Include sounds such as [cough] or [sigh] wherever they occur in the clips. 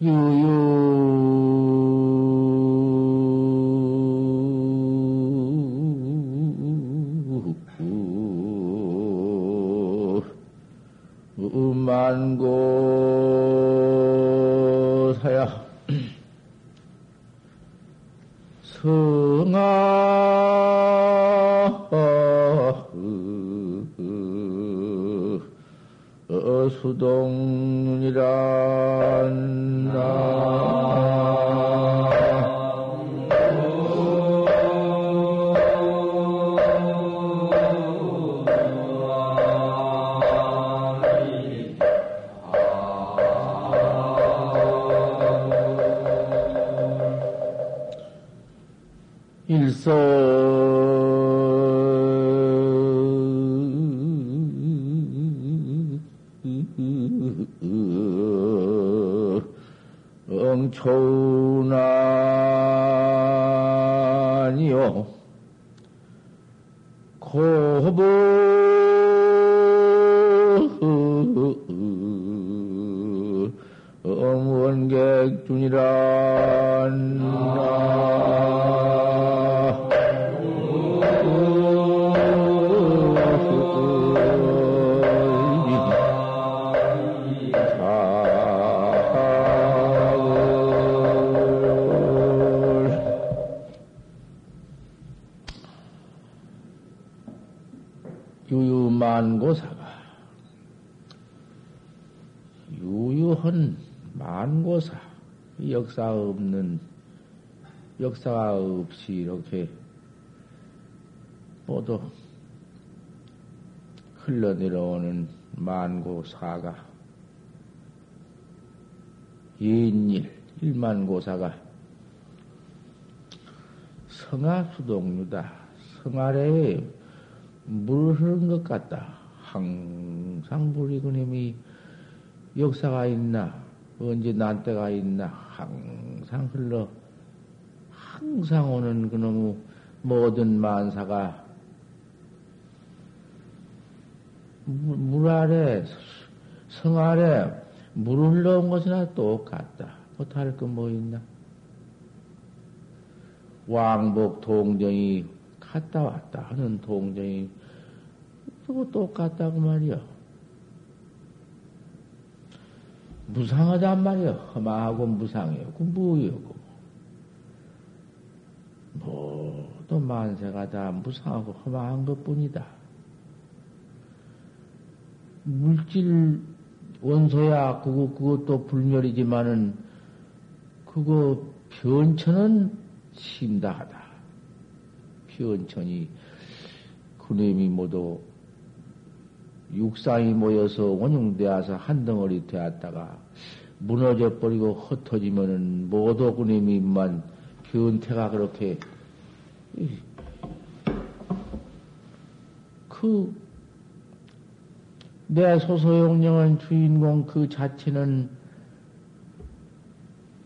유유 엉초나니요 고보 엄원객중이란 유 역사 없는 역사가 없이 이렇게 모두 흘러내려오는 만고사가 인일 일만고사가 성하수동류다. 성아래에 물 흐른 것 같다. 항상 물이 그님이 역사가 있나, 언제 난 때가 있나, 항상 흘러, 항상 오는 그놈의 모든 만사가 물, 물 아래, 성 아래 물 흘러온 것이나 똑같다. 못할 거뭐 있나? 왕복 동정이 갔다 왔다 하는 동정이 그거 똑같다고 말이야. 무상하단 말이야. 험하고 무상해요. 그 뭐예요? 모두 만세가 다 무상하고 험한 것 뿐이다. 물질 원소야, 그거, 그것도 불멸이지만은, 그거 변천은 심다하다. 변천이, 그놈이 모두 육상이 모여서 원흉되어서 한 덩어리 되었다가 무너져 버리고 흩어지면은 그놈이만 변태가 그렇게 그 내 소소용령은 주인공 그 자체는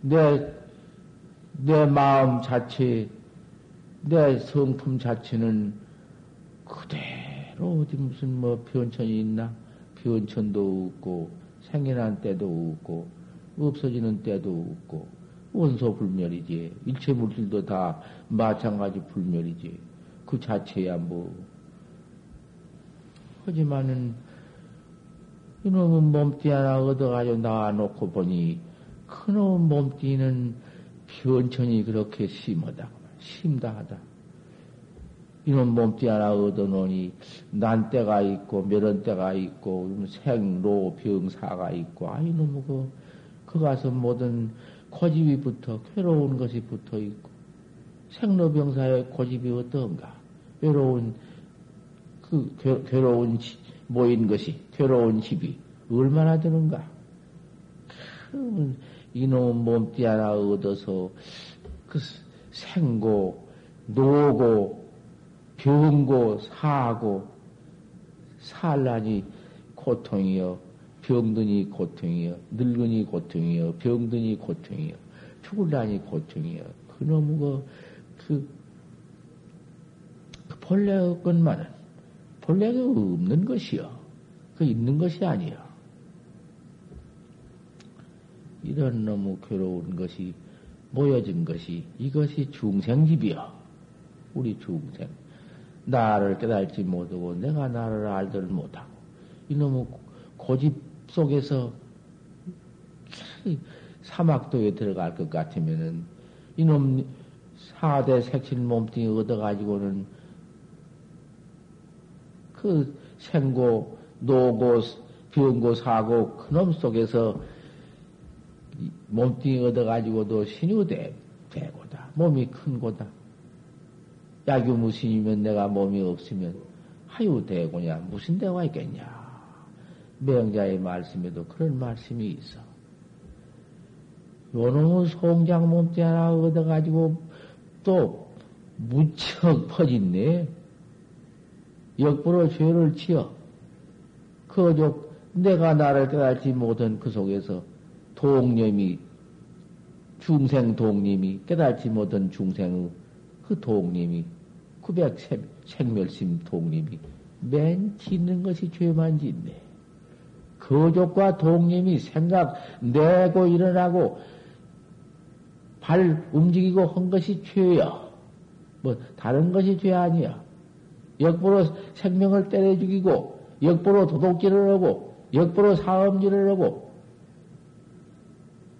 내, 내 마음 자체, 내 성품 자체는 그대 로 어디 무슨 뭐 변천이 있나? 변천도 없고, 생겨난 때도 없고, 없어지는 때도 없고, 원소 불멸이지. 일체 물질도 다 마찬가지 불멸이지. 그 자체야 뭐. 하지만은, 이놈은 몸띠 하나 얻어가지고 나와놓고 보니, 그놈 몸띠는 변천이 그렇게 심하다. 심다하다. 이놈 몸띠 하나 얻어놓으니, 난 때가 있고, 멸한 때가 있고, 생로 병사가 있고, 아, 이놈의 그, 그 가서 모든 고집이 붙어, 괴로운 것이 붙어 있고, 생로 병사의 고집이 어떤가? 외로운, 그, 괴, 괴로운 모인 것이, 괴로운 집이 얼마나 되는가? 그러면 이놈 몸띠 하나 얻어서 그 생고, 노고, 병고, 사고, 살라니 고통이여, 병드니 고통이여, 늙으니 고통이여, 병드니 고통이여, 죽을라니 고통이여. 그놈의 그, 그, 그 본래 것만은 본래가 없는 것이요. 그 있는 것이 아니요. 이런 너무 괴로운 것이 모여진 것이 이것이 중생집이여. 우리 중생. 나를 깨달지 못하고 내가 나를 알들 못하고 이놈의 고집 속에서 사막도에 들어갈 것 같으면은 이놈 사대 색신 몸뚱이 얻어가지고는 그 생고, 노고, 병고, 사고, 그놈 속에서 몸뚱이 얻어가지고도 신유대, 대고다. 몸이 큰 고다. 야규무신이면 내가 몸이 없으면 하유 대고냐, 무슨 대가 있겠냐. 명자의 말씀에도 그런 말씀이 있어. 요놈의 송장 몸뚱이 하나 얻어가지고 또 무척 퍼진네. 역부로 죄를 지어. 그저 내가 나를 깨달지 못한 그 속에서 동념이, 중생 동님이, 깨달지 못한 중생의 그 동님이, 구백 생멸심 동님이 맨 짓는 것이 죄만 짓네. 거족과 동님이 생각 내고 일어나고 발 움직이고 한 것이 죄야. 뭐 다른 것이 죄 아니야. 역부로 생명을 때려 죽이고 역부로 도둑질을 하고 역부로 사음질을 하고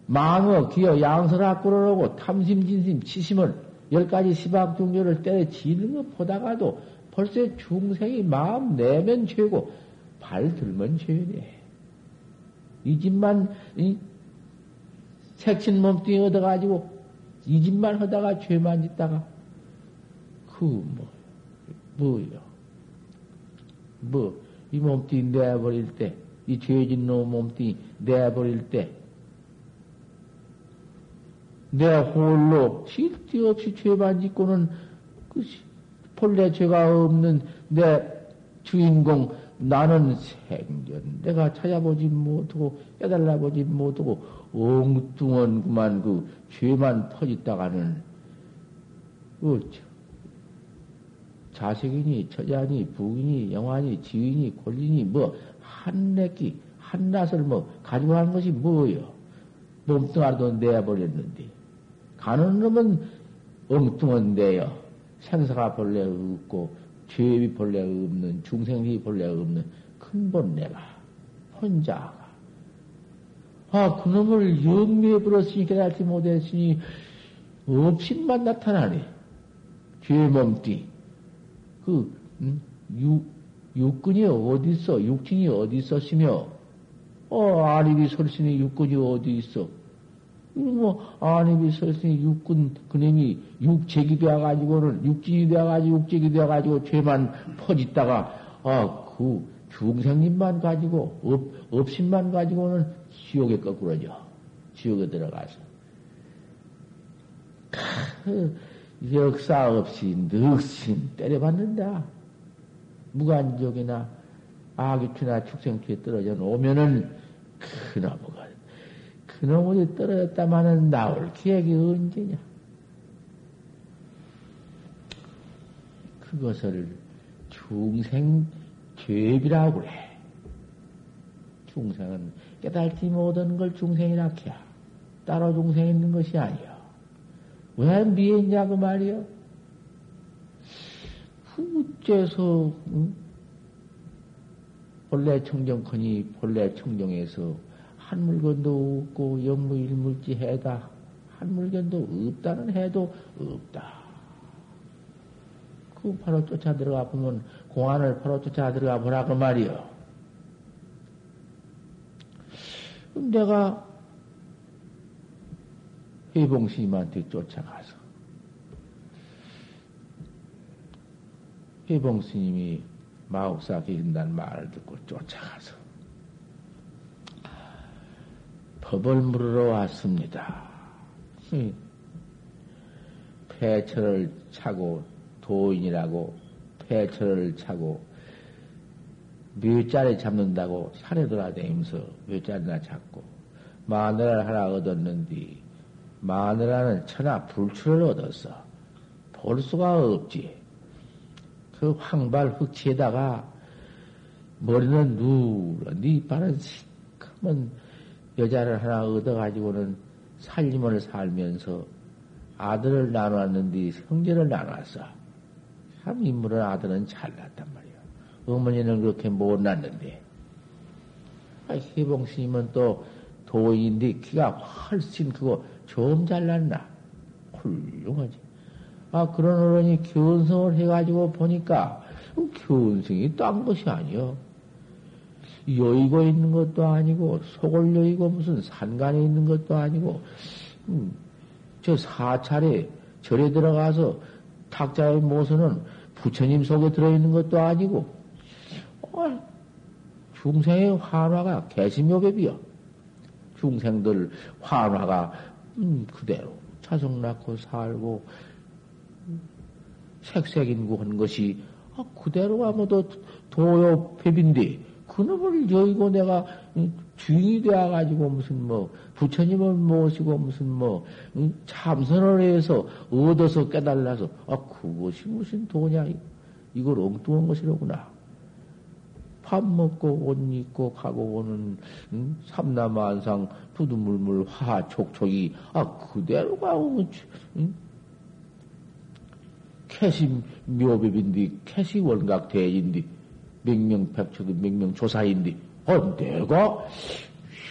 망어, 기어, 양설학구를 하고 탐심, 진심, 치심을 열 가지 시박중조를 때려 지는 것 보다가도 벌써 중생이 마음 내면 죄고 발 들면 죄네. 이 집만 이 색친 몸뚱이 얻어가지고 이 집만 하다가 죄만 짓다가 그 뭐, 뭐요? 뭐, 이 몸뚱이 내버릴 때, 이 죄진 놈 몸뚱이 내버릴 때, 내 홀로 실데없이 죄만 짓고는 그 본래 죄가 없는 내 주인공 나는 생전 내가 찾아보지 못하고 깨달아 보지 못하고 엉뚱한 그만 그 죄만 터졌다가는 어쩌 자식이니 처자니 부인이 영환이 지인이 권리니 뭐 한내끼 한낫을 뭐 가지고 한 것이 뭐요? 몸뚱아리도 내버렸는데 가는 놈은 엉뚱한데요. 생사가 본래 없고 죄비 본래 없는 중생이 본래 없는 근본 내가 혼자가 아 그놈을 영미해 버렸으니 깨닫지 못했으니 없인만 나타나네. 죄 몸띠 그 음? 육, 육근이 어디 있어? 육진이 어디 있었으며 어 아립이 설신이 육근이 어디 있어? 뭐 아닙이 설신이 육근 그놈이 육책이 되어가지고는 육진이 되어가지고 육책이 되어가지고 죄만 퍼짓다가 아 그 중생님만 가지고 업 업신만 가지고는 지옥에 거꾸러져 지옥에 들어가서 그 역사 없이 넋신 때려받는다. 무간적이나 아기추나 축생추에 떨어져 오면은 그놈가 그놈이 떨어졌다마는 나올 기획이 언제냐? 그것을 중생 죄비라고 그래. 중생은 깨달지 못한 걸 중생이라 해야 따로 중생 있는 것이 아니야. 왜 미했냐고 말이요? 후째서 응? 본래 청정커니 본래 청정에서 한 물건도 없고 영무일물지 해다 한 물건도 없다는 해도 없다. 그 바로 쫓아 들어가 보면 공안을 바로 쫓아 들어가 보라고 말이요. 내가 회봉스님한테 쫓아가서 회봉스님이 마옥사 계신다는 말을 듣고 쫓아가서 법을 물으러 왔습니다. 폐철을 차고 도인이라고 폐철을 차고 묘자리 잡는다고 산에 돌아다니면서 묘자리나 잡고 마늘을 하나 얻었는데 마누라는 천하 불출을 얻었어. 볼 수가 없지. 그 황발 흑치에다가 머리는 누런, 이발은 시커먼 여자를 하나 얻어가지고는 살림을 살면서 아들을 나눴는데 성질을 나눴어. 참 인물은 아들은 잘 났단 말이야. 어머니는 그렇게 못 났는데. 아, 희봉 스님은 또 도인인데 키가 훨씬 크고 좀 잘났나. 훌륭하지. 아, 그런 어른이 견성을 해가지고 보니까 견성이 딴 것이 아니여. 여의고 있는 것도 아니고, 속을 여의고 무슨 산간에 있는 것도 아니고, 음, 저 사찰에 절에 들어가서 탁자의 모서는 부처님 속에 들어있는 것도 아니고, 어, 중생의 환화가 개심요법이여. 중생들 환화가 음, 그대로 자석 낳고 살고 색색인구 한 것이 아, 그대로가 뭐도 도요법인데 그놈을 여의고 내가 주인이 되어가지고 무슨 뭐 부처님을 모시고 무슨 뭐 참선을 해서 얻어서 깨달아서 아 그것이 무슨 도냐 이걸 엉뚱한 것이로구나. 밥 먹고 옷 입고 가고 오는 음, 삼남만상 부두물물 화 촉촉이 아 그대로가 음? 캐시 묘법인데 캐시 원각 대인데 명명백초도 명명조사인데 어 내가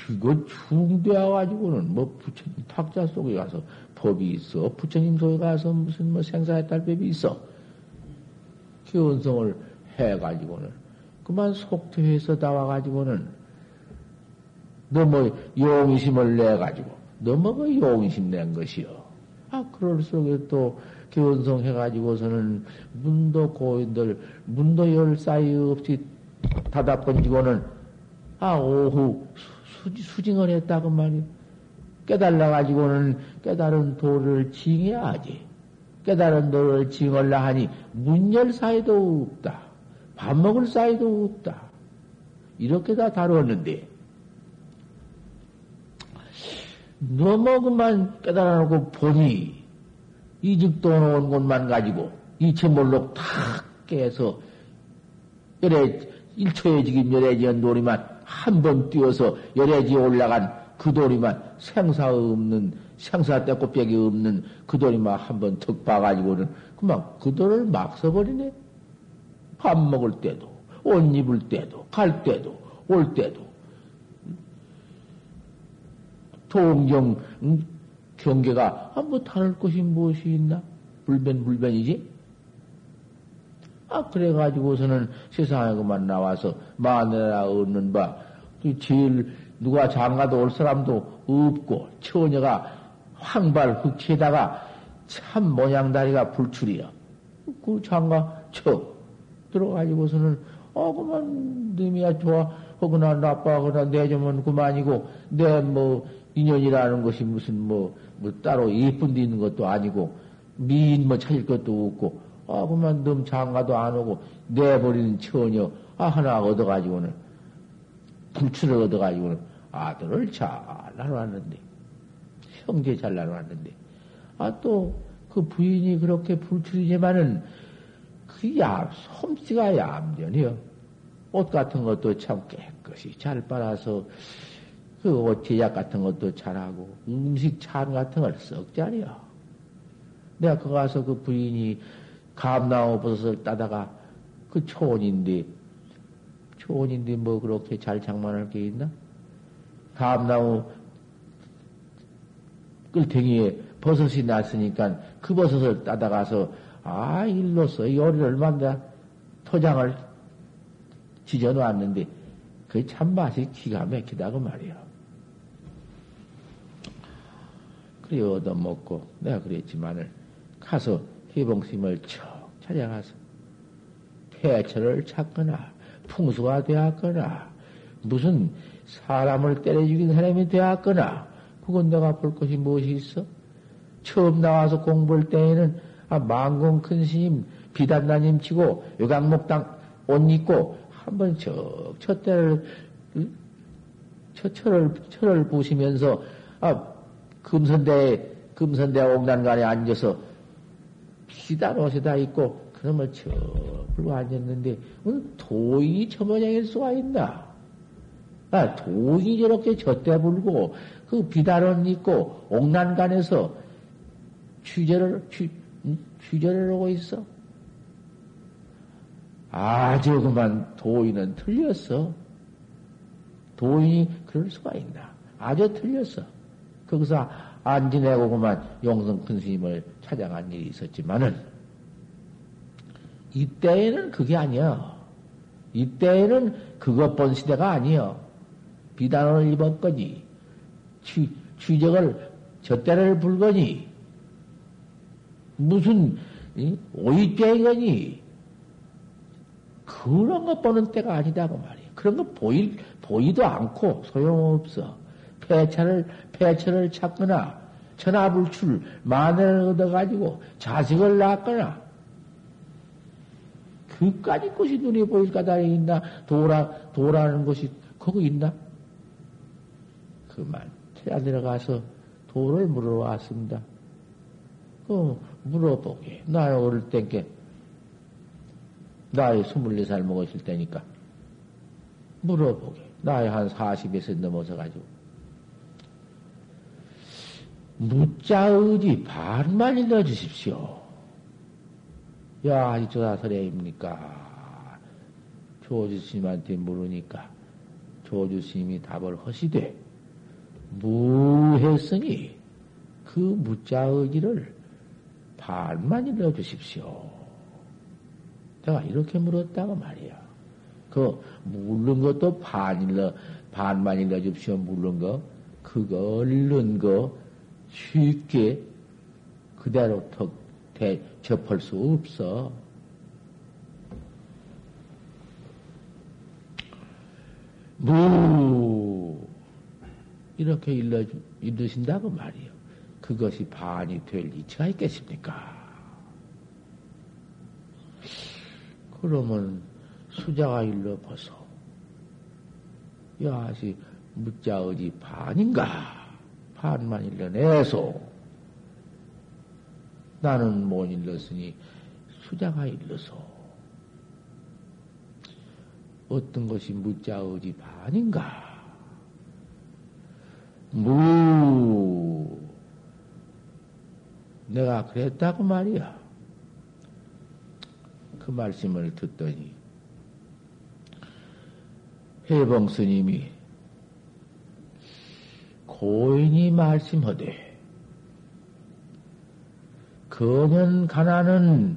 이거 중대해가지고는 뭐 부처님 탁자 속에 가서 법이 있어 부처님 속에 가서 무슨 뭐 생사했달 법이 있어 기원성을 해가지고는 그만 속퇴해서 나와가지고는 너뭐 용심을 내가지고 너뭐 그 용심 낸 것이요. 아 그럴 속에 또 견성해가지고서는 문도 고인들 문도 열 사이 없이 닫아 번지고는 아 오후 수, 수징을 했다고 말이요. 깨달아가지고는 깨달은 도를 징해야지. 깨달은 도를 징을라 하니 문 열 사이도 없다. 밥 먹을 사이도 없다. 이렇게 다 다루었는데, 너무 그만 깨달아놓고 보니, 이직도 놓은 곳만 가지고, 이체몰록 다 깨서, 열애, 일초에 지긴 열애지연 놀이만 한 번 뛰어서 열애지에 올라간 그 돌이만 생사 없는, 생사 떼꽃벽이 없는 그 돌이만 한 번 턱 봐가지고는 그만 그 돌을 막 써버리네. 밥 먹을 때도, 옷 입을 때도, 갈 때도, 올 때도. 동경, 음, 경계가, 아, 뭐, 다를 것이 무엇이 있나? 불변, 불변이지? 아, 그래 가지고서는 세상에 그만 나와서 마누라 얻는 바, 그 제일 누가 장가도 올 사람도 없고, 처녀가 황발 흑치에다가 참 모양다리가 불출이야. 그 장가 쳐. 들어가지고서는, 어, 그만, 님이야 좋아, 하거나 나빠하거나 내점은 그만이고, 내 뭐, 인연이라는 것이 무슨 뭐, 뭐 따로 예쁜 데 있는 것도 아니고, 미인 뭐 찾을 것도 없고, 아, 그만 놈 장가도 안 오고, 내버리는 처녀, 아, 하나 얻어가지고는, 불출을 얻어가지고는 아들을 잘 나눠왔는데, 형제 잘 나눠왔는데, 아, 또, 그 부인이 그렇게 불출이지만은, 그 야, 솜씨가 얌전해요. 옷 같은 것도 참 깨끗이 잘 빨아서 그옷 제작 같은 것도 잘하고 음식 찬 같은 걸 썩 잘해요. 내가 거 가서 그 부인이 감나무 버섯을 따다가 그 초원인데 초원인데 뭐 그렇게 잘 장만할 게 있나? 감나무 끌탱이에 버섯이 났으니까 그 버섯을 따다가서 아, 일로서 요리를 얼마나 토장을 지져 놓았는데, 그 참 맛이 기가 막히다고 말이야. 그래, 얻어먹고, 내가 그랬지만은, 가서 해봉심을 척 찾아가서, 폐철을 찾거나, 풍수가 되었거나, 무슨 사람을 때려 죽인 사람이 되었거나, 그건 내가 볼 것이 무엇이 있어? 처음 나와서 공부할 때에는 아, 망공 큰 스님, 비단나님 치고, 요강목당 옷 입고, 한번 저, 첫대를, 첫 철을, 철을 부시면서, 아, 금선대, 금선대 옥단간에 앉아서, 비단 옷에다 입고, 그러면 저, 불고 앉았는데, 도이 저 모양일 수가 있나? 아, 도이 저렇게 젖대 불고, 그 비단원 있고, 옥난간에서 취재를, 취, 취재를 하고 있어. 아주 그만 도인은 틀렸어. 도인이 그럴 수가 있나. 아주 틀렸어. 거기서 안 지내고 그만 용성 큰 스님을 찾아간 일이 있었지만은, 이때에는 그게 아니야. 이때에는 그것 본 시대가 아니야. 비단을 입었거니, 취, 취적을, 젖대를 불거니, 무슨, 오이죄거니, 그런 거 보는 때가 아니다고 말이야. 그런 거 보일, 보이도 않고 소용없어. 폐차를, 폐차를 찾거나, 천하불출, 만회를 얻어가지고 자식을 낳거나, 그까지 것이 눈에 보일 까닭에 있나? 도라, 도라는 것이 거기 있나? 그만, 태아 내려가서 도를 물어왔습니다. 그, 물어보게. 나 어릴 때께, 나이 24살 먹었을 때니까, 물어보게. 나이 한 40에서 넘어서 가지고. 무자 의지 반만 일러주십시오. 야, 이조사 설레입니까? 조주스님한테 물으니까 조주스님이 답을 하시되 무했으니 그 무자 의지를 반만 일러주십시오. 내가 이렇게 물었다고 말이야. 그 물른 것도 반 일러 반만 일러주십시오. 물른 거 그거 얼른 거 쉽게 그대로 턱 대, 접할 수 없어. 무 이렇게 일러 일르신다고 말이요. 그것이 반이 될 이치가 있겠습니까? 그러면 수자가 일러 벗어. 야시 무자어지 반인가? 반만 일러내소. 나는 못 일렀으니 수자가 일러서 어떤 것이 무자의지 반인가? 무 내가 그랬다고 말이야. 그 말씀을 듣더니 해봉 스님이 고인이 말씀하되 거년 가난은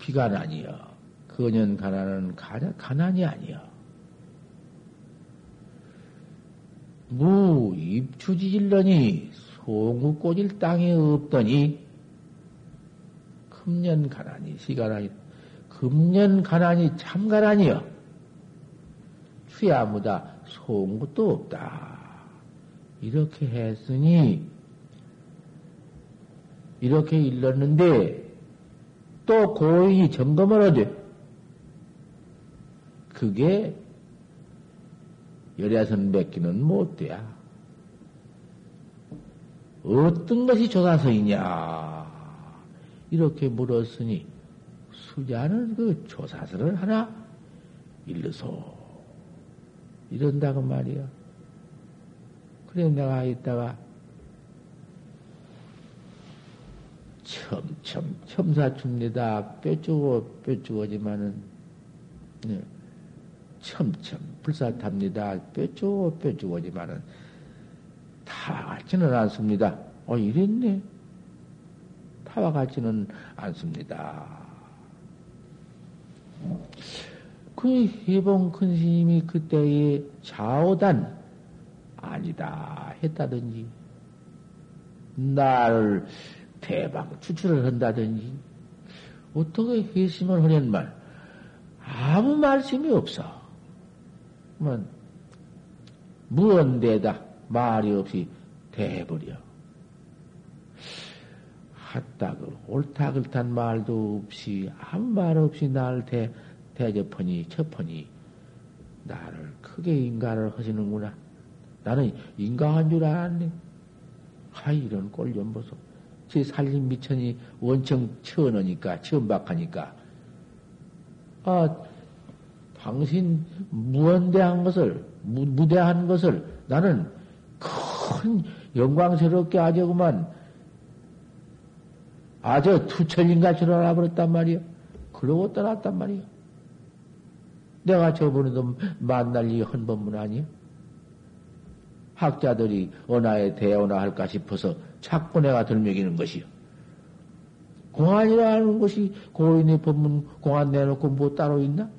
비가 아니여. 거년 가난은 가난이 아니여. 무 입추지질러니 송구 꽂을 땅이 없더니 금년 가난이 시가난이 금년 가난이 참 가난이여. 추야무다 송구도 없다. 이렇게 했으니 이렇게 일렀는데 또 고인이 점검을 하되 그게 열야선 맺기는 못 돼야. 어떤 것이 조사서이냐? 이렇게 물었으니 수자는 그 조사서를 하나 일러서 이런다고 말이야. 그래 내가 이따가 첨첨 첨사춥니다. 뼈쭈고 뼈쭈고지만은 네. 첨첨 불사탑니다. 뼈쭈고 뼈쭈고지만은 타와 같지는 않습니다. 어 이랬네. 타와 같지는 않습니다. 그 해봉 큰 스님이 그때의 좌우단 아니다 했다든지 나를 대박 추출을 한다든지 어떻게 회심을 하련말 아무 말씀이 없어. 그러면 무언데다 말이 없이 대해버려. 핫다그 옳다 그렇단 말도 없이 아무 말 없이 나를 대, 대접하니 첩하니 나를 크게 인가를 하시는구나. 나는 인가한 줄 알았네. 하 이런 꼴 좀 보소. 제 살림 미천이 원청 천원이니까, 천박하니까. 아, 당신 무언대한 것을 무대한 것을 나는 큰 영광스럽게 아주 그만 아주 투철인같이 알아버렸단 말이요. 그러고 떠났단 말이요. 내가 저번에도 만날 이 헌법문 아니요? 학자들이 언하에 대언하 할까 싶어서 자꾸 내가 들먹이는 것이요. 공안이라는 것이 고인의 법문 공안 내놓고 뭐 따로 있나?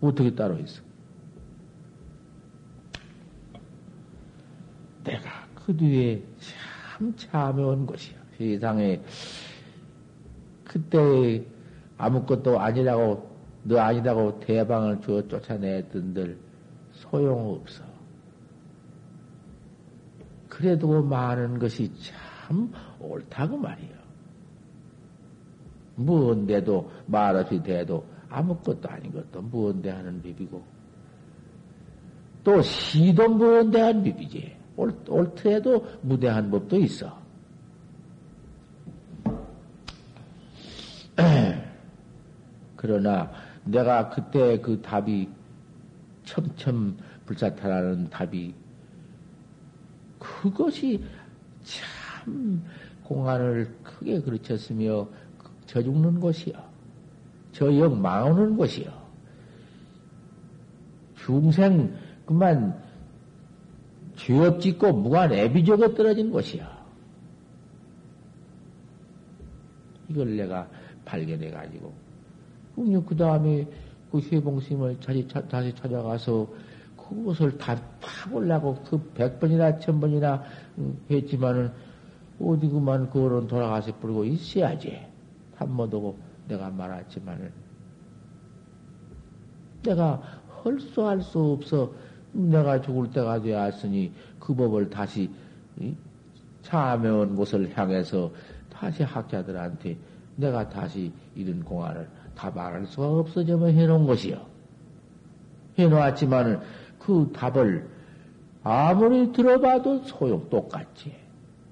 어떻게 따로 있어? 내가 그 뒤에 참 참여한 것이야. 세상에 그때 아무것도 아니라고 너 아니라고 대방을 주어 쫓아내던들 소용없어. 그래도 많은 것이 참 옳다고 말이요. 무언데도 말없이 돼도 아무것도 아닌 것도 무언데 하는 비비고 또 시도 무언데 한 비비지. 옳트에도 무대한 법도 있어. [clears throat] 그러나 내가 그때 그 답이 첨첨 불사타라는 답이 그것이 참 공안을 크게 그르쳤으며 저 죽는 것이요. 저역 망하는 것이요. 중생 그만 죄업 짓고 무관 애비적에 떨어진 것이요. 이걸 내가 발견해 가지고 그 다음에 그 쇠봉심을 다시, 다시 찾아가서 그것을 다 파보려고 그 백 번이나 천 번이나 음, 했지만은 어디 그만 그거는 돌아가서 부르고 있어야지. 한번도 내가 말했지만은 내가 헐수할 수 없어 내가 죽을 때가 되었으니 그 법을 다시 참여한 곳을 향해서 다시 학자들한테 내가 다시 이런 공안을 다 말할 수가 없어져면 해놓은 것이요. 해놓았지만은 그 답을 아무리 들어봐도 소용 똑같지.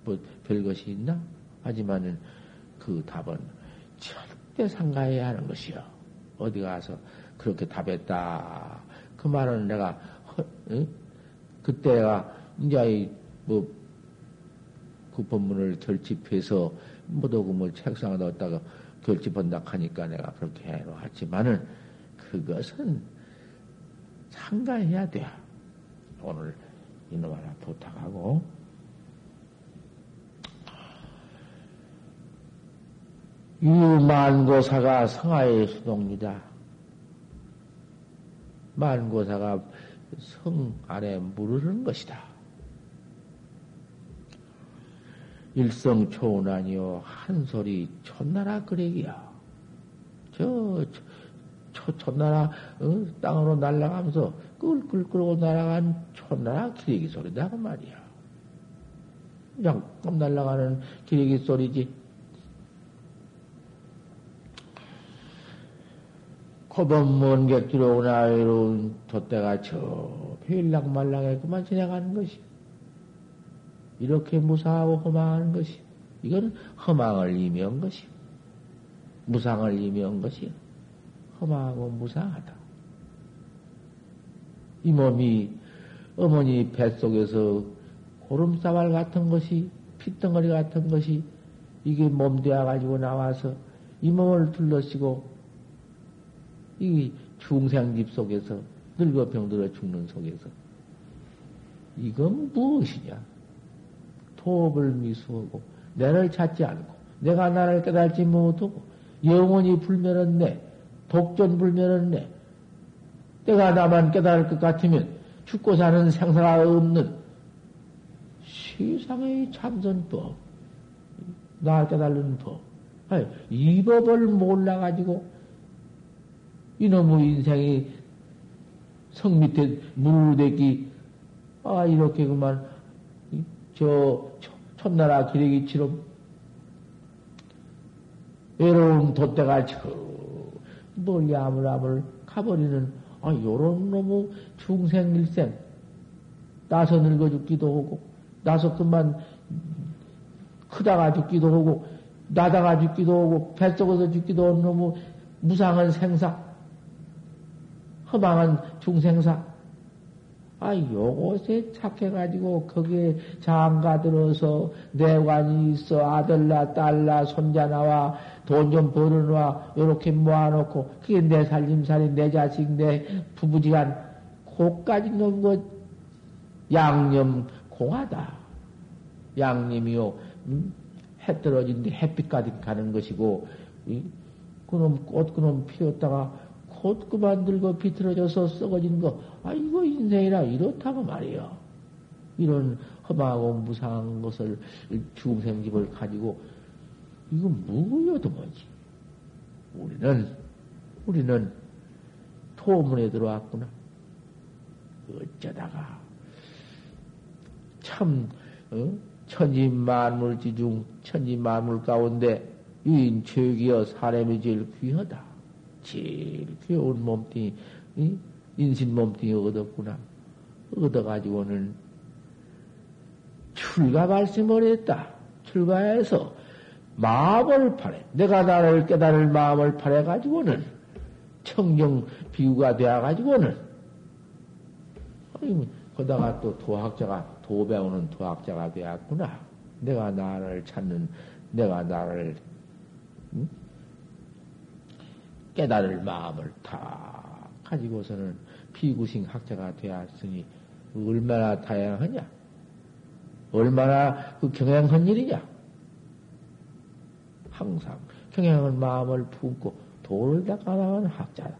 뭐 별것이 있나? 하지만은 그 답은 절대 상가해야 하는 것이요. 어디 가서 그렇게 답했다. 그 말은 내가 허, 응? 그때가 이제 뭐그 법문을 결집해서 모도금을 책상에 넣었다가 결집한다 하니까 내가 그렇게 해놓았지만은 그것은 상가해야 돼. 오늘 이놈 하나 부탁하고 유만고사가 성하의 수동이다. 만고사가 성 안에 무르는 것이다. 일성초운 아니요 한 소리 촌나라 그래기야. 저, 저 촌나라 어? 땅으로 날아가면서 끌끌 끌고 날아간 촌나라 기레기 소리다 그 말이야. 그냥 날아가는 기레기 소리지. 고범 먼 객지로 오나 외로운 돛대가 저 필락말락에 그만 지나가는 것이. 이렇게 무사하고 허망한 것이. 이건 허망을 이미한 것이. 무상을 이미한 것이. 허망하고 무상하다. 이 몸이 어머니 뱃속에서 고름사발 같은 것이, 핏덩어리 같은 것이 이게 몸 되어가지고 나와서 이 몸을 둘러쓰고 이 중생집 속에서 늙어 병들어 죽는 속에서 이건 무엇이냐? 도업을 미수하고 내를 찾지 않고 내가 나를 깨달지 못하고 영원히 불멸했네 독존불멸했네. 내가 나만 깨달을 것 같으면 죽고 사는 생사가 없는 세상의 참선법 나 깨달는 법이 법을 몰라가지고 이놈의 인생이 성 밑에 물대기, 아, 이렇게 그만, 저, 천나라 기레기처럼 외로운 돛대가 저 멀리 아물아물 가버리는, 아, 요런 놈의 중생일생. 나서 늙어 죽기도 하고, 나서 그만 크다가 죽기도 하고, 나다가 죽기도 하고, 뱃속에서 죽기도 하는 놈의 무상한 생사. 허망한 중생사, 아, 요것에 착해가지고 거기에 장가 들어서 내관이 있어 아들 나 딸 나 손자 나와 돈 좀 벌어놔 요렇게 모아놓고 그게 내 살림살이 내 자식 내 부부지간 고까지 놓은 양념 공하다. 양념이요 음? 해 떨어진 데 햇빛 가득 가는 것이고 이? 그놈 꽃 그놈 피웠다가 곧 그만 들고 비틀어져서 썩어진 거, 아, 이거 인생이라 이렇다고 말이요. 이런 험하고 무상한 것을 중생집을 가지고, 이거 무엇도 뭐지? 우리는, 우리는 토문에 들어왔구나. 어쩌다가, 참, 어? 천지 만물 지 중, 천지 만물 가운데 유인 최기여 사람이 제일 귀하다. 제일 귀여운 몸뚱이, 인신 몸뚱이 얻었구나. 얻어가지고는 출가 말씀을 했다. 출가해서 마음을 팔해. 내가 나를 깨달을 마음을 팔해가지고는 청정 비유가 되어가지고는 아니, 거다가 또 도학자가, 도 배우는 도학자가 되었구나. 내가 나를 찾는, 내가 나를, 응? 깨달을 마음을 다 가지고서는 피구싱 학자가 되었으니 얼마나 다양하냐? 얼마나 그 경향한 일이냐? 항상 경향한 마음을 품고 도를 닦아나가는 학자다.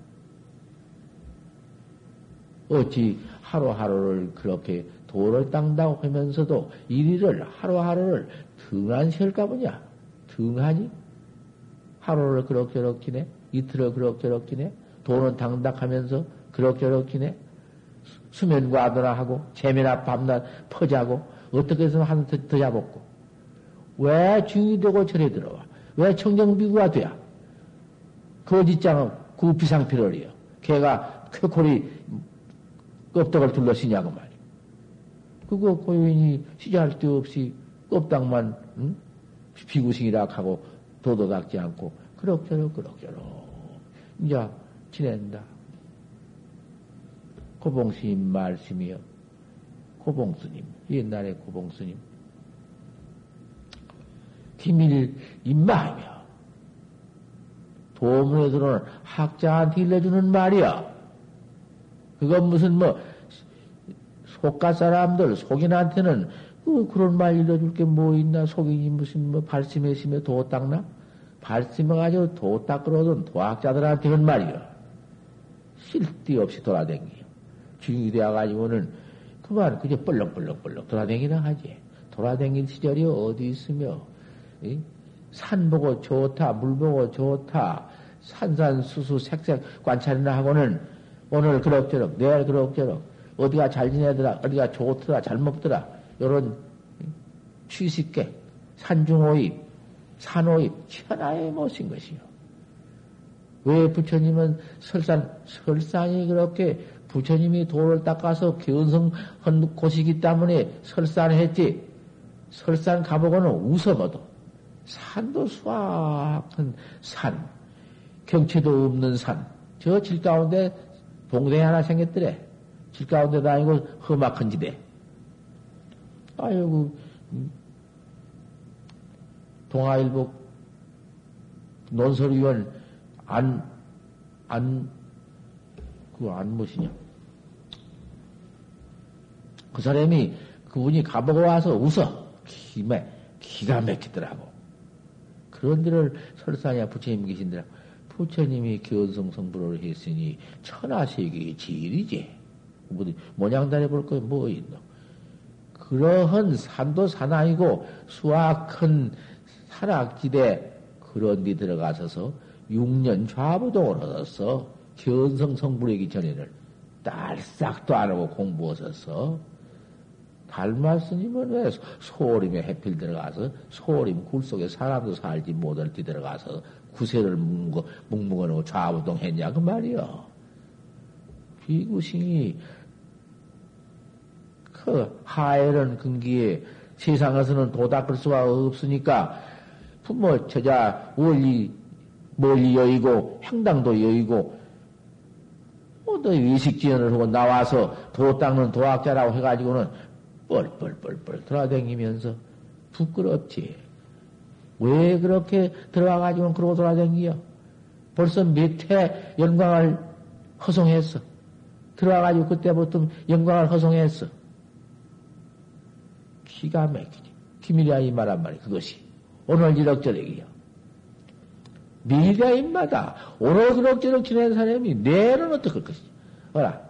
어찌 하루하루를 그렇게 도를 닦다고 하면서도 일일을 하루하루를 등한 셀까 보냐? 등하니? 하루를 그렇게 그렇게 네 이틀을 그럭저럭 지내? 돈은 당닥하면서 그럭저럭 지내? 수면과 하더라 하고, 재미나 밤낮 퍼자고, 어떻게 해서 하나 더, 더 잡았고. 왜 중이 되고 절에 들어와? 왜 청정비구가 돼야? 거짓장은 그 비상피럴이요. 걔가 쾌콜이 껍데기를 둘러쓰냐고 말이야. 그거 고인이 시작할 데 없이 껍닥만, 응? 비구싱이라 하고 도도닥지 않고, 그럭저럭, 그럭저럭. 이제 지낸다. 고봉스님 말씀이요. 고봉스님, 옛날에 고봉스님. 기밀 임마하며 도문에 들어오는 학자한테 일러주는 말이야. 그건 무슨 뭐 속가 사람들 속인한테는 그 그런 말 일러줄 게 뭐 있나 속인이 무슨 뭐 발심했으며 도 닦나? 발심해 가지고 도 닦으러든 도학자들한테 는 말이요. 쓸데없이 돌아댕기요. 중이 되어가지고는 그만 그저 뻘렁뻘렁뻘렁 돌아댕기나 하지. 돌아댕긴 시절이 어디 있으며, 이? 산 보고 좋다, 물 보고 좋다, 산산수수 색색 관찰이나 하고는 오늘 그럭저럭, 내일 그럭저럭, 어디가 잘 지내더라, 어디가 좋더라, 잘 먹더라, 요런 취식계, 산중오입, 산호입 천하에 모신 것이요. 왜 부처님은 설산, 설산이 그렇게 부처님이 돌을 닦아서 견성한 곳이기 때문에 설산했지. 설산 가보고는 웃어봐도 산도 수확한 산, 경치도 없는 산. 저 질 가운데 동네 하나 생겼더래. 질 가운데 다니고 험악한 집에. 아이고, 동아일보 논설위원 안, 안, 그안 무엇이냐. 그 사람이 그분이 가보고 와서 웃어. 기매, 기가 막히더라고. 그런 데를 설사냐 부처님 계신더라. 부처님이 견성성불을 했으니 천하세계의 지일이지. 모양단해 볼거뭐 있노? 그러한 산도 사나이고 수확한 산악지대 그런 데 들어가서서 6년 좌부동을 얻었어. 견성 성불이기 전에는 딸싹도 안 하고 공부하셨어. 달마 스님은 왜 소림에 해필 들어가서 소림 굴 속에 사람도 살지 못할 때 들어가서 구세를 묵고, 묵묵어놓고 좌부동 했냐, 그 말이요. 비구싱이 그 하에는 근기에 세상에서는 도닦을 수가 없으니까 부모, 처자, 원리, 멀리 여의고, 행당도 여의고, 뭐또 위식지연을 하고 나와서 도 닦는 도학자라고 해가지고는 뻘뻘뻘뻘 돌아다니면서 부끄럽지. 왜 그렇게 들어와가지고는 그러고 돌아다니요? 벌써 몇해 영광을 허송했어. 들어와가지고 그때부터 영광을 허송했어. 기가 막히지. 기밀이야 이 말한 말이 그것이. 오늘 이럭저럭이요. 미래인마다 오늘 그럭저럭 지낸 사람이 내일은 어떡할 것이지. 어라,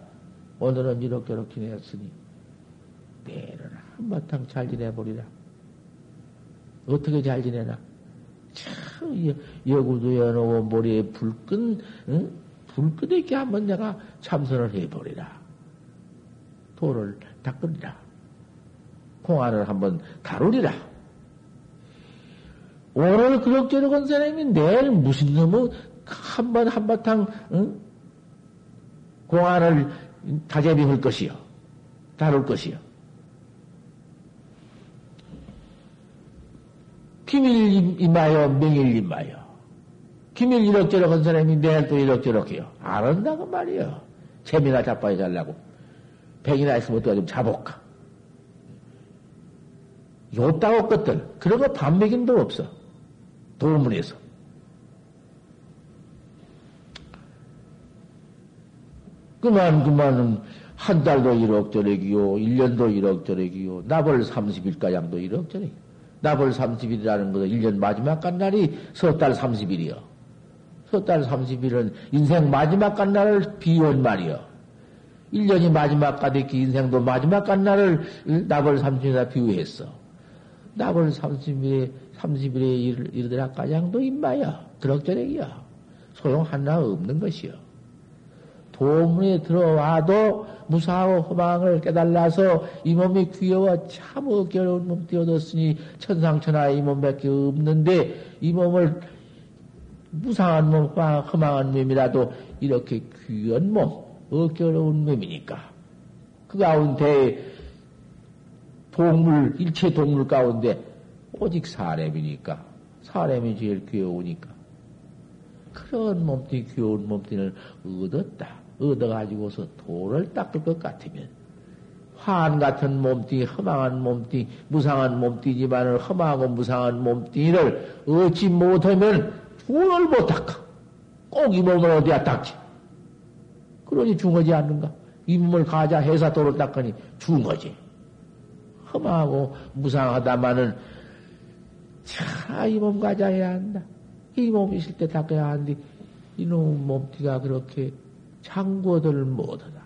오늘은 이럭저럭 지냈으니 내일은 한바탕 잘 지내버리라. 어떻게 잘 지내나? 참, 여구도 여놓고 머리에 불끈, 응? 불끈 있게 한번 내가 참선을 해버리라. 돌을 닦으리라. 공안을 한번 다루리라. 오늘 그럭저럭 한 사람이 내일 무슨 놈의 한번 한바탕, 응? 공안을 다재비 할 것이요. 다룰 것이요. 기밀 임하여 명일 임하여. 기밀 이럭저럭 한 사람이 내일 또 이럭저럭 해요. 안 한다고 말이요. 재미나 자빠이 잘라고. 백이나 있으면 또좀 자볼까. 요따고 것들. 그런 거 반맥인도 없어. 도문에서. 그만, 그만은 한 달도 이럭저럭이요. 1년도 이럭저럭이요. 나벌 30일가량도 이럭저럭. 나벌 30일이라는 것은 1년 마지막 간 날이 섣달 30일이요. 섣달 30일은 인생 마지막 간 날을 비운 말이요. 1년이 마지막 가득히 인생도 마지막 간 날을 나벌 30일이나 비유했어. 나벌 30일에, 30일에 이르더라 가장도 임마야. 드럭저럭이야. 소용 하나 없는 것이요. 도문에 들어와도 무사하고 허망을 깨달아서 이 몸이 귀여워 참 어겨운 몸띠 얻었으니 천상천하 이 몸밖에 없는데 이 몸을 무상한 몸, 허망한 몸이라도 이렇게 귀한 몸, 어겨운 몸이니까. 그 가운데 동물, 일체 동물 가운데 오직 사람이니까. 사람이 제일 귀여우니까. 그런 몸띠, 귀여운 몸띠를 얻었다. 얻어가지고서 돌을 닦을 것 같으면 화한 같은 몸뚱이, 허망한 몸뚱이, 무상한 몸뚱이지만 허망하고 무상한 몸뚱이를 얻지 못하면 돌을 못 닦아. 꼭 이 몸을 어디야 닦지. 그러니 중하지 않는가? 이 몸을 가자 해서 돌을 닦으니 중하지. 허망하고 무상하다마는 자, 이몸 가자 해야 한다. 이 몸 있을 때 닦아야 하는데, 이놈 몸띠가 그렇게 창고들 못하다.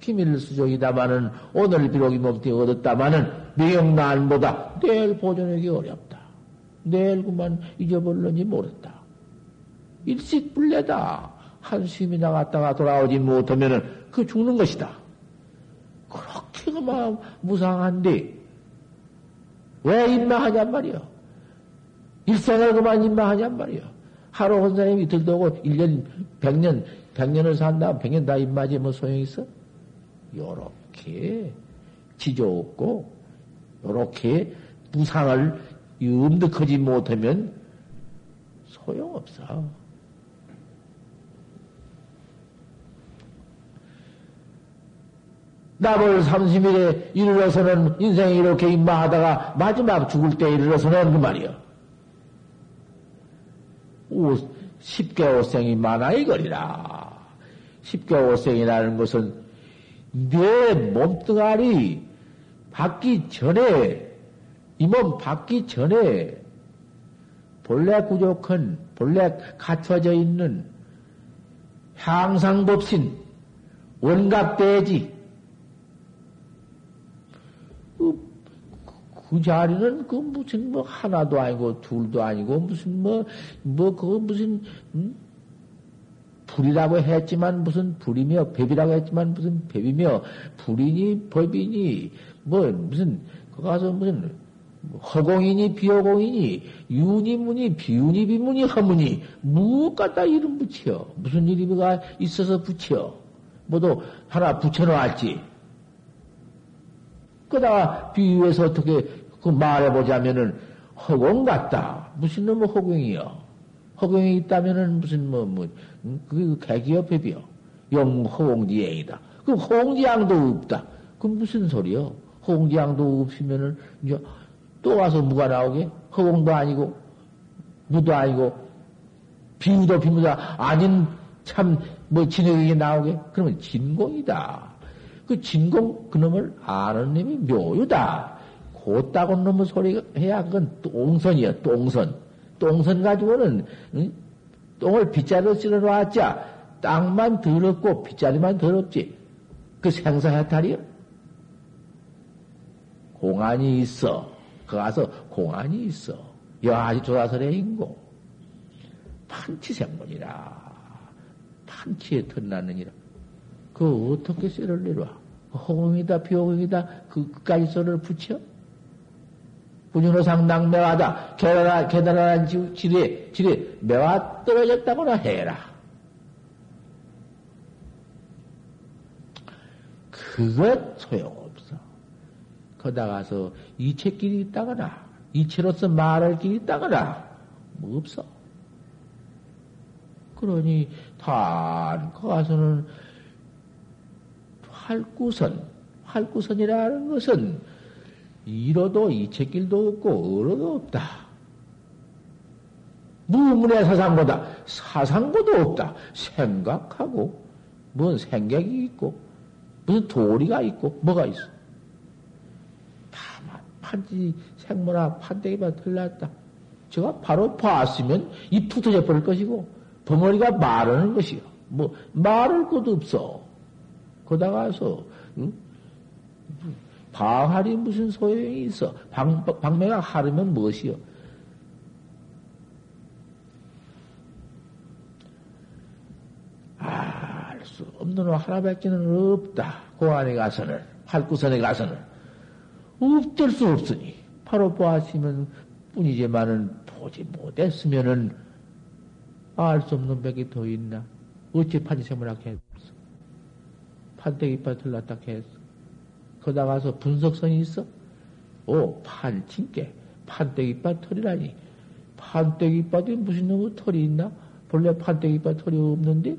기밀 수족이다마는 오늘 비록 이 몸뚱이 얻었다마는 명난보다 내일 보존하기 어렵다. 내일 그만 잊어버렸는지 모른다. 일식불례다. 한숨이 나갔다가 돌아오지 못하면은 그 죽는 것이다. 그렇게 그만 무상한데 왜 임마하냔 말이요. 일생을 그만 임마하냔 말이요. 하루 한 사람이 이틀 도고 1년, 100년, 백년을 산다, 백년 다 입맞이 뭐 소용 있어? 요렇게 지조 없고, 요렇게 부상을 음득하지 못하면 소용없어. 나벌 30일에 이르러서는 인생이 이렇게 임마하다가 마지막 죽을 때 이르러서는 그 말이요. 십개오생이 많아 이거리라. 십개오생이라는 것은 내 몸뚱아리 받기 전에 이 몸 받기 전에 본래 구족한 본래 갖춰져 있는 향상법신 원각대지 그, 그 자리는 그 무슨 뭐 하나도 아니고 둘도 아니고 무슨 뭐뭐 뭐 그거 무슨 음? 불이라고 했지만 무슨 불이며 법이라고 했지만 무슨 법이며 불이니 법이니 뭐 무슨 그 가서 무슨 허공이니 비허공이니 유니문이 비유니 비문이 허문이 무엇 갖다 이름 붙여? 무슨 이름이가 있어서 붙여? 모두 하나 붙여놓았지. 그다가 비유해서 어떻게 그 말해보자면은 허공 같다. 무슨 놈의 허공이요 허공이 있다면은 무슨 뭐, 뭐, 그 개기업 회비요. 영 허공지행이다. 그럼 허공지양도 없다. 그럼 무슨 소리요? 허공지양도 없으면은 이제 또 와서 무가 나오게? 허공도 아니고 무도 아니고 비우도 비무다 아닌 참 뭐 진흙이 나오게? 그러면 진공이다. 그 진공 그놈을 아는 놈이 묘유다. 곧다고 놈의 소리가 해야 그건 똥선이야, 똥선. 똥선 가지고는, 응? 똥을 빗자루로 쓸어 놨자, 땅만 더럽고 빗자루만 더럽지. 그 생사 해탈이요? 공안이 있어. 그 가서 공안이 있어. 여하지 조사설에 인고. 판치생문이라. 판치에 턴나느니라. 그 어떻게 쇠를 내려와? 허공이다, 비호공이다, 그까지 쇠를 붙여? 군윤호상 낭매화다. 계단한, 계단한 지뢰, 지뢰, 매화 떨어졌다거나 해라. 그것 소용없어. 거다 가서 이체끼리 있다거나, 이체로서 말할 길이 있다거나, 뭐 없어. 그러니, 단, 거 가서는 활구선, 활구선이라는 것은 이로도 이책길도 없고 어로도 없다. 무문의 사상보다 사상보도 없다. 생각하고 뭔 생각이 있고 무슨 도리가 있고 뭐가 있어. 다만 판지 생모나 판때기만 틀렸다. 제가 바로 봤으면 이툭 터져 버릴 것이고 벙어리가 말하는 것이요. 뭐 말할 것도 없어. 거다 가서 응? 방할이 무슨 소용이 있어? 방, 방매가 하르면 무엇이요? 알 수 없는 하나밖에는 없다. 그 안에 가서는, 팔구선에 가서는. 없될 수 없으니. 바로 보았으면 뿐이지만은 보지 못했으면은 알 수 없는 백이 더 있나? 어찌 판지생물 하게 판때기 밭을 놨다 했어. 거다 가서 분석선이 있어? 오, 판친께 판때기 밭 털이라니. 판때기 밭에 무슨 놈의 털이 있나? 본래 판때기 밭 털이 없는데?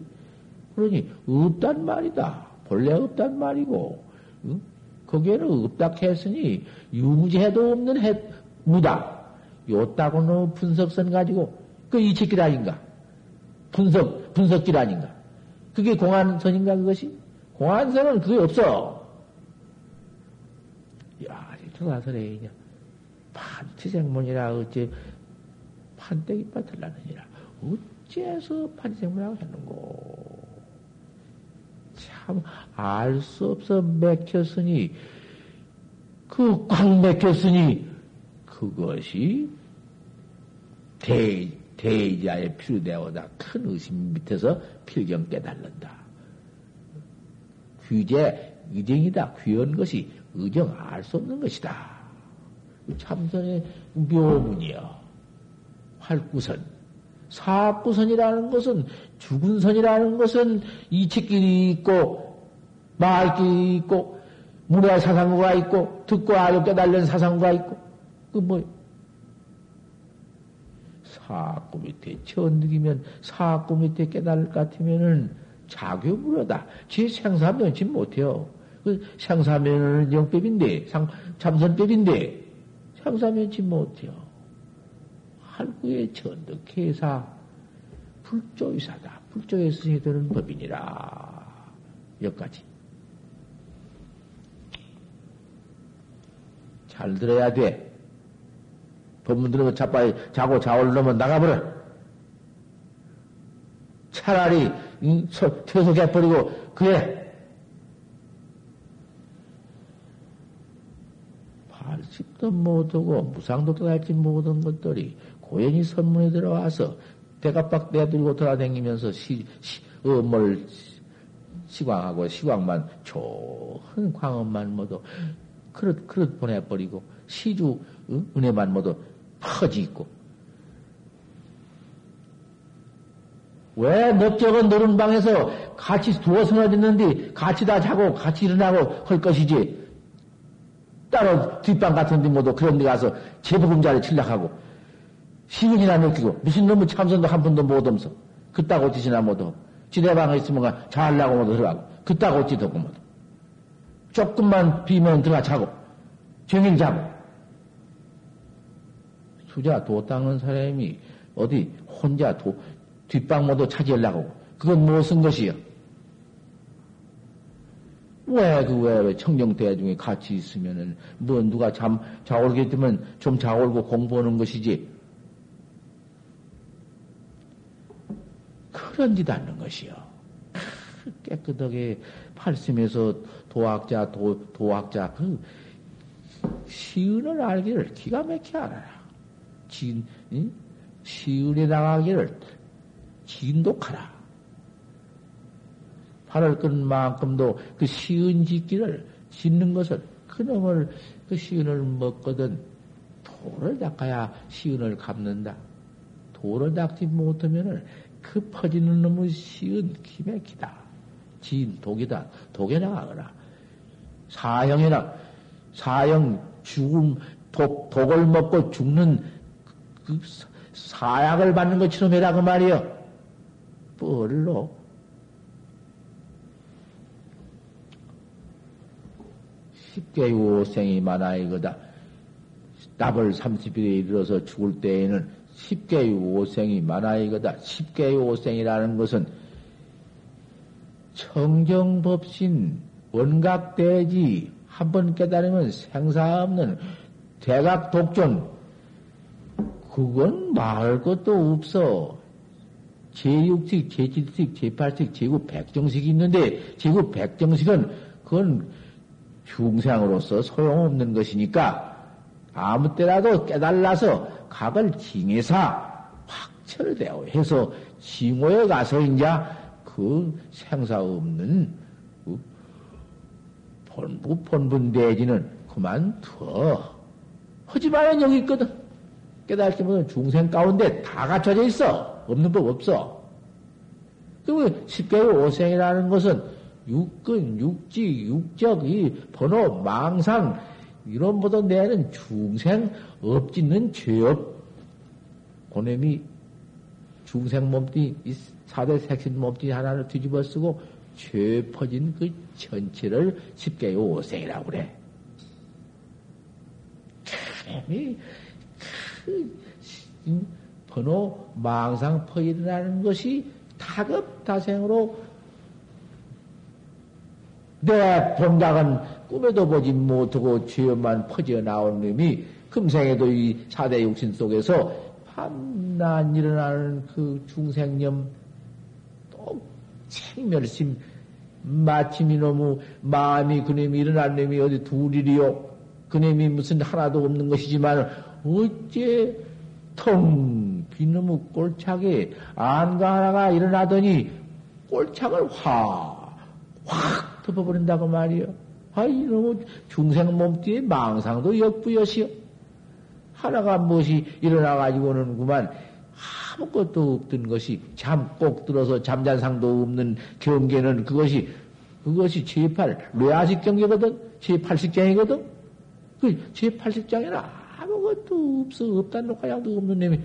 그러니, 없단 말이다. 본래 없단 말이고, 응? 거기에는 없다 했으니, 유무지해도 없는 해, 무다. 요따고는 분석선 가지고, 그 이치길 아닌가? 분석, 분석길 아닌가? 그게 공안선인가, 그것이? 공안선은 그게 없어. 야, 들어가서 내냐. 판치생문이라 어째 판때기 빠틀라느니라. 어째서 판치생문이라고 하는고. 참, 알 수 없어 맥혔으니, 그 꽉 맥혔으니, 그것이 대, 대자의 필요되어다 큰 의심 밑에서 필경 깨달는다. 귀재 의정이다. 귀한 것이 의정 알 수 없는 것이다. 참선의 묘문이여. 활구선. 사구선이라는 것은 죽은 선이라는 것은 이치길이 있고 말길이 있고 문화 사상구가 있고 듣고 아주 깨달는 사상구가 있고 그 뭐 사구 밑에 천득이면 사구 밑에 깨달을 것 같으면은 자교불허다. 제 생사면치 못해요. 그 생사면은 영법인데, 상, 참선법인데, 생사면치 못해요. 할구의 전득 해사, 불조의사다. 불조에 쓰셔야 되는 법이니라. 여기까지. 잘 들어야 돼. 법문 들으면 자빠이 자고 자올 놈은 나가버려. 차라리 퇴속해버리고, 그래. 발식도 못하고, 무상도 도달지 못한 것들이 고연히 선문에 들어와서 대가박 내들고 돌아다니면서 시, 시, 음을 시광하고 시광만 좋은 광음만 모두 그릇, 그릇 보내버리고 시주 은혜만 모두 퍼지 있고. 왜 넓적은 노른 방에서 같이 두어 서어졌는데 같이 다 자고 같이 일어나고 할 것이지 따로 뒷방 같은 데 모두 그런 데 가서 제부금자리 칠락하고 시근이나 느끼고 무슨 놈의 참선도 한 번도 못 엄서 그따고 짓이나 모두 지대방에 있으면 잘라고 못 들어가고, 그따 고치 덮고 못. 조금만 비면 들어가 자고, 정일 자고. 수자 도 닦는 사람이 어디 혼자 도, 뒷방 모두 차지하려고. 그건 무슨 것이요? 왜, 그, 왜, 왜, 청정대 중에 같이 있으면은, 뭐, 누가 잠, 자올게 되면 좀 자올고 공부하는 것이지. 그런 짓 않는 것이요. [laughs] 깨끗하게 팔심에서 도학자, 도, 도학자, 그, 시은을 알기를 기가 막히게 알아라. 진, 응? 시은에 나가기를 진독하라. 팔을 끈 만큼도 그 시은 짓기를 짓는 것을 그놈을 그 시은을 먹거든 돌을 닦아야 시은을 갚는다. 돌을 닦지 못하면은 그 퍼지는 놈의 시은 기맥히다. 진 독이다. 독에 나가거라. 사형이나 사형 죽음 독, 독을 먹고 죽는 그 사약을 받는 것처럼 해라 그 말이요. 뻘로 십계요생이 많아이거다. 답을 30일에 이르러서 죽을 때에는 십계요생이 많아이거다. 십계요생이라는 것은 청정법신 원각대지 한 번 깨달으면 생사 없는 대각 독존 그건 말할 것도 없어. 제6식, 제7식, 제8식, 제9 백정식이 있는데 제구 백정식은 그건 중생으로서 소용없는 것이니까 아무 때라도 깨달라서 각을 징해사 확철되어 해서 징호에 가서 이제 그 생사 없는 그 본부 본분 대지는 그만둬. 하지만 여기 있거든. 깨달지 못한 중생 가운데 다 갖춰져 있어. 없는 법 없어. 그리고 십계의 오생이라는 것은 육근, 육지, 육적, 이 번호, 망상, 이런 보다 내는 중생 없짓는 죄업. 고놈이 중생 몸띠, 이 사대 색신 몸띠 하나를 뒤집어 쓰고 죄 퍼진 그 전체를 쉽게 오생이라고 그래. 이 그, 번호, 망상 퍼일이라는 것이 타급타생으로 내 본각은 꿈에도 보지 못하고 죄만 퍼져 나온 놈이 금생에도 이 사대 육신 속에서 밤낮 일어나는 그 중생념 또 생멸심 마침 이놈의 마음이 그놈이 일어난 놈이 어디 둘이리요? 그놈이 무슨 하나도 없는 것이지만 어째 텅 비놈의 꼴착에 안가 하나가 일어나더니 꼴착을 확, 확 덮어버린다고 말이요. 아, 이놈의 중생 몸띠에 망상도 역부여시요. 하나가 무엇이 일어나가지고는 그만 아무것도 없던 것이 잠 꼭 들어서 잠잔상도 없는 경계는 그것이, 그것이 제8, 뇌아식 경계거든? 제8식장이거든? 그 제8식장에는 아무것도 없어, 없다는 화양도 없는 놈이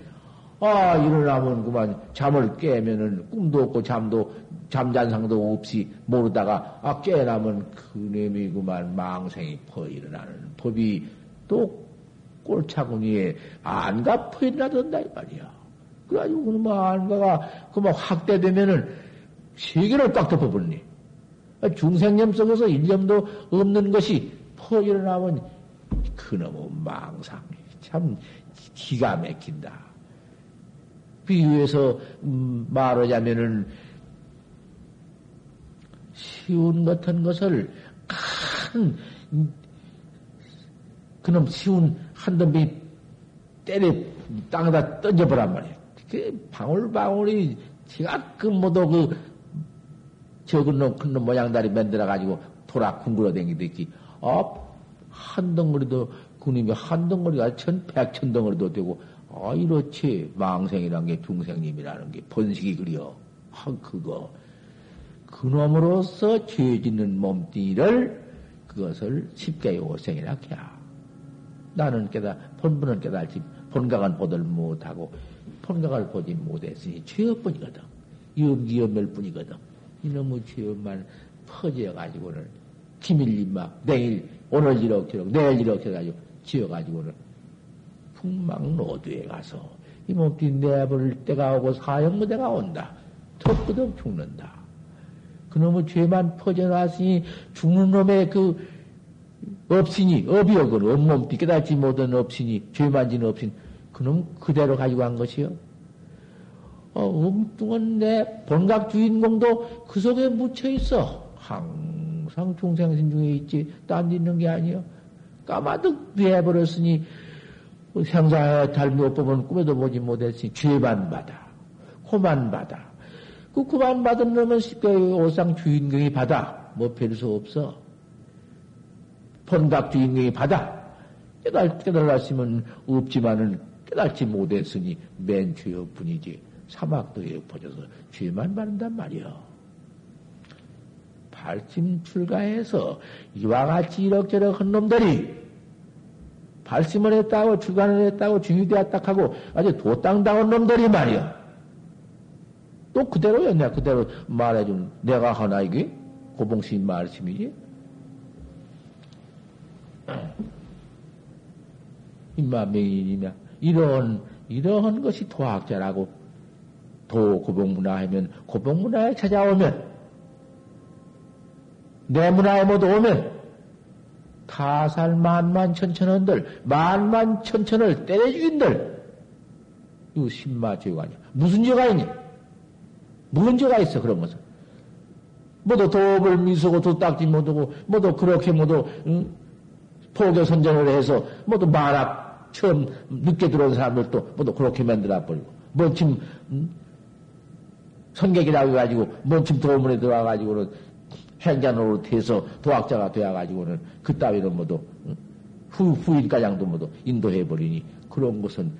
아, 일어나면 그만 잠을 깨면은 꿈도 없고 잠도, 잠잔상도 없이 모르다가, 아, 깨나면 그놈이 그만 망생이 퍼 일어나는 법이 또 꼴차구니에 안가 퍼 일어나던다, 이 말이야. 그래가지고 그놈 안가가 그만 확대되면은 세계를 꽉 덮어버리니. 중생념 속에서 일념도 없는 것이 퍼 일어나면 그놈의 망상이 참 기가 막힌다. 비유해서 음, 말하자면은 쉬운 같은 것을 큰 음, 그놈 쉬운 한 덤이 때려 땅에다 던져보란 말이야. 그 방울방울이 지가끔 모두 그 적은 놈, 큰 놈 모양다리 만들어 가지고 돌아 궁굴어 댕기듯이, 어, 한 덩어리도, 그님이 한 덩어리가 천, 백천 덩어리도 되고, 아, 이렇지. 망생이란 게 중생님이라는 게 번식이 그려. 아, 그거. 그놈으로서 죄 짓는 몸뚱이를 그것을 쉽게 요생이라 해야. 나는 깨달, 본분은 깨달지, 본각은 보들 못하고, 본각을 보지 못했으니 죄업뿐이거든. 염기염멸 뿐이거든. 이놈의 죄업만 퍼져가지고는 기밀림 막 내일 오늘 이렇게 내일 이렇게 해가지고 지어가지고는 풍망노두에 가서 이 몸띠 내버릴 때가 오고 사형무대가 온다. 턱끄덕 죽는다. 그놈의 죄만 퍼져나으니 죽는 놈의 그 업신이, 업이여, 그 업몸띠 깨닫지 못한 업신이, 죄만 진 업신, 그놈 그대로 가지고 간 것이요. 어, 엉뚱한 내 본각 주인공도 그 속에 묻혀 있어. 항상 중생신 중에 있지. 딴 데 있는 게 아니요. 까마득 돼버렸으니, 생사에 달못 보면 꿈에도 보지 못했으니, 죄만 받아. 고만 받아. 그 고만 받은 놈은 쉽게 오상 주인공이 받아. 뭐 별수 없어. 본각 주인공이 받아. 깨달, 깨달았으면 없지만은 깨달지 못했으니 맨 죄여 뿐이지. 사막도에 퍼져서 죄만 받는단 말이여. 발심 출가해서 이와 같이 이럭저럭 한 놈들이 발심을 했다고 출가를 했다고 중위되었다 하고 아주 도땅당한 놈들이 말이야. 또 그대로였냐 그대로 말해준 내가 하나 이게 고봉신 말씀이지. 임마명인이냐 이런 이러한 것이 도학자라고 도 고봉문화 하면 고봉문화에 찾아오면 내 문화에 모두 오면 타살 만만 천천원들 만만 천천을 때려 죽인들 이거 신마 죄가 아니야 무슨 죄가 있니 무슨 죄가 있어 그런 것은 모두 도업을 미수고 도딱지 못하고 모두 그렇게 모두 응? 포교 선전을 해서 모두 만악 처음 늦게 들어온 사람들도 모두 그렇게 만들어 버리고 뭔침 응? 선객이라고 해가지고 뭔침 도문에 들어와가지고는 행자노로 돼서 도학자가 되어가지고는 그 따위로 모두 후, 후인가장도 모두 인도해버리니 그런 것은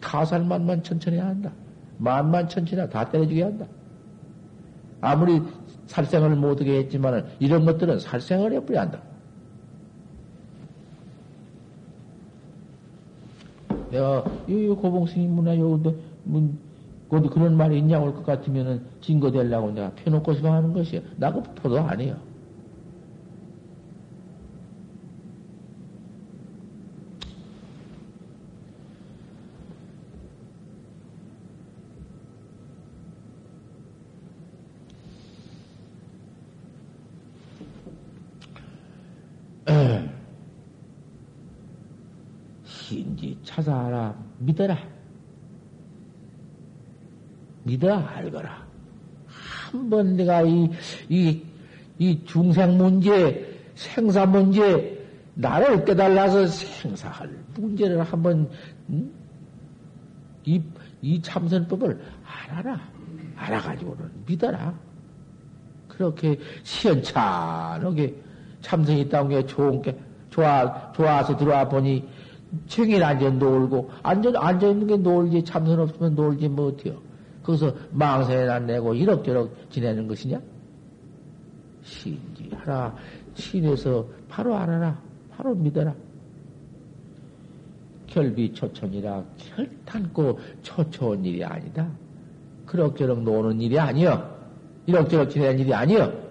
타살만만 천천히 한다. 만만 천천히 다 때려주게 한다. 아무리 살생을 못하게 했지만은 이런 것들은 살생을 해버려야 한다. 내가 이 고봉스님 문화 문 어디 그런 말이 있냐고 할것 같으면은 증거되려고 내가 펴놓고서 하는 것이야. 나그 포도 아니에요. [clears throat] 신지 찾아라 믿어라. 믿어 알거라. 한 번 내가 이, 이, 이 중생 문제, 생사 문제, 나를 깨달아서 생사할 문제를 한번, 음? 이, 이 참선법을 알아라. 알아가지고는 믿어라. 그렇게 시원찮게 참선이 있다는 게 좋은 게, 좋아, 좋아서 들어와 보니, 청일 앉아 놀고, 앉아, 앉아 있는 게 놀지, 참선 없으면 놀지, 뭐, 어때요? 거기서 망상에나 내고 이럭저럭 지내는 것이냐? 신지하라. 신에서 바로 알아라. 바로 믿어라. 결비 초천이라 결탄고 초초한 일이 아니다. 그럭저럭 노는 일이 아니여. 이럭저럭 지내는 일이 아니여.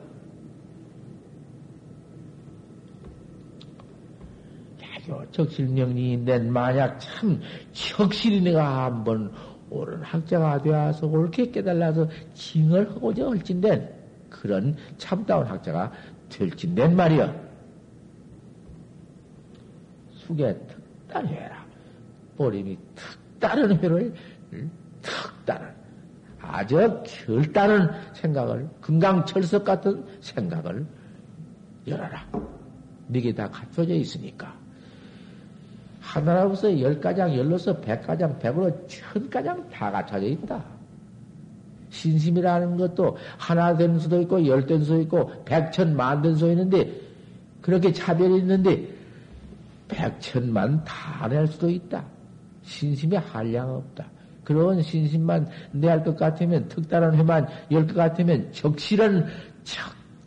적실명리인데 만약 참 적실히 내가 한번 옳은 학자가 되어서 옳게 깨달아서 징을 하고자 할진된 그런 참다운 학자가 될진된 말이여. 숙에 특단 회라. 보림이 특다른 회를 특다른 아주 결단은 생각을 금강철석 같은 생각을 열어라. 이게 다 갖춰져 있으니까. 하나로서 열 가장, 열로서 백 가장, 백으로 천 가장 다 갖춰져 있다. 신심이라는 것도 하나 된 수도 있고, 열 된 수도 있고, 백천 만된 수도 있는데, 그렇게 차별이 있는데, 백천만 다 낼 수도 있다. 신심에 한량 없다. 그런 신심만 내 할 것 같으면, 특단한 회만 열 것 같으면, 적실은 적,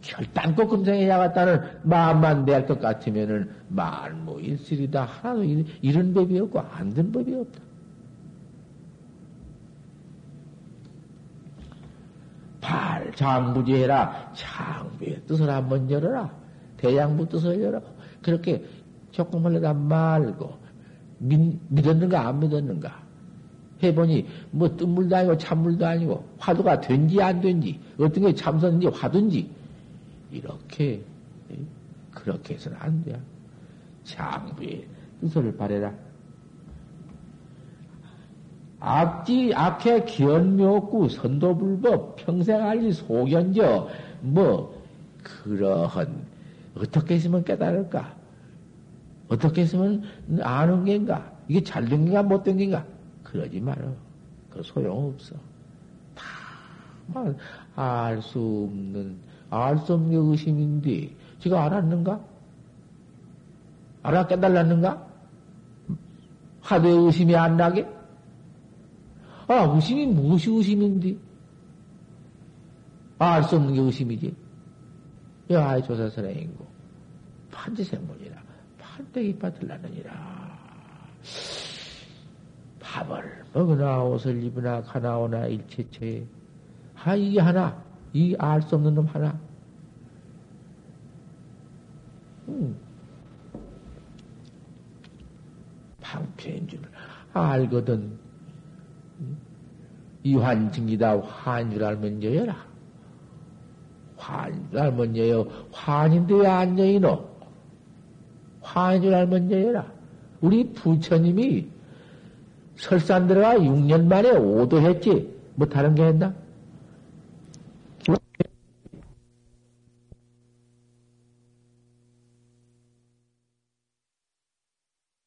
결단코 금생에 야갔다는 마음만 내할 것 같으면은 만무 일실이다 하나도 이런 법이 없고 안 된 법이 없다. 발, 장부지해라. 장부의 뜻을 한번 열어라. 대장부 뜻을 열어. 그렇게 조금 흘러다 말고, 믿, 믿었는가, 안 믿었는가? 해보니, 뭐, 뜬물도 아니고, 찬물도 아니고, 화두가 된지 안 된지, 어떤 게 참선인지, 화두인지, 이렇게, 그렇게 해서는 안 돼. 장부의 뜻을 바래라. 악지, 악해 기언묘구, 선도불법, 평생 알리 소견저, 뭐, 그러한, 어떻게 했으면 깨달을까? 어떻게 했으면 아는 게인가? 이게 잘된 게인가, 못된 게인가? 그러지 말어. 그 소용없어. 다, 알 수 없는, 알 수 없는 의심인데, 지가 알았는가? 알아 깨달았는가? 하도의 의심이 안 나게? 아, 의심이 무엇이 의심인데? 알 수 없는 게 의심이지. 여하의 조사선행이고, 판지생물이라, 판때기 받들라느니라. 밥을 먹으나 옷을 입으나 가나오나 일체체에, 아, 이게 하나, 이 알 수 없는 놈 하나. 음. 방패인 줄 알거든. 이환증이다 환 줄 알면 여여라. 환 줄 알면 여여. 환인데 왜 안 여이노? 환줄 알면 여여라. 우리 부처님이 설산 들어가 6년 만에 오도 했지. 뭐 다른 게 했나?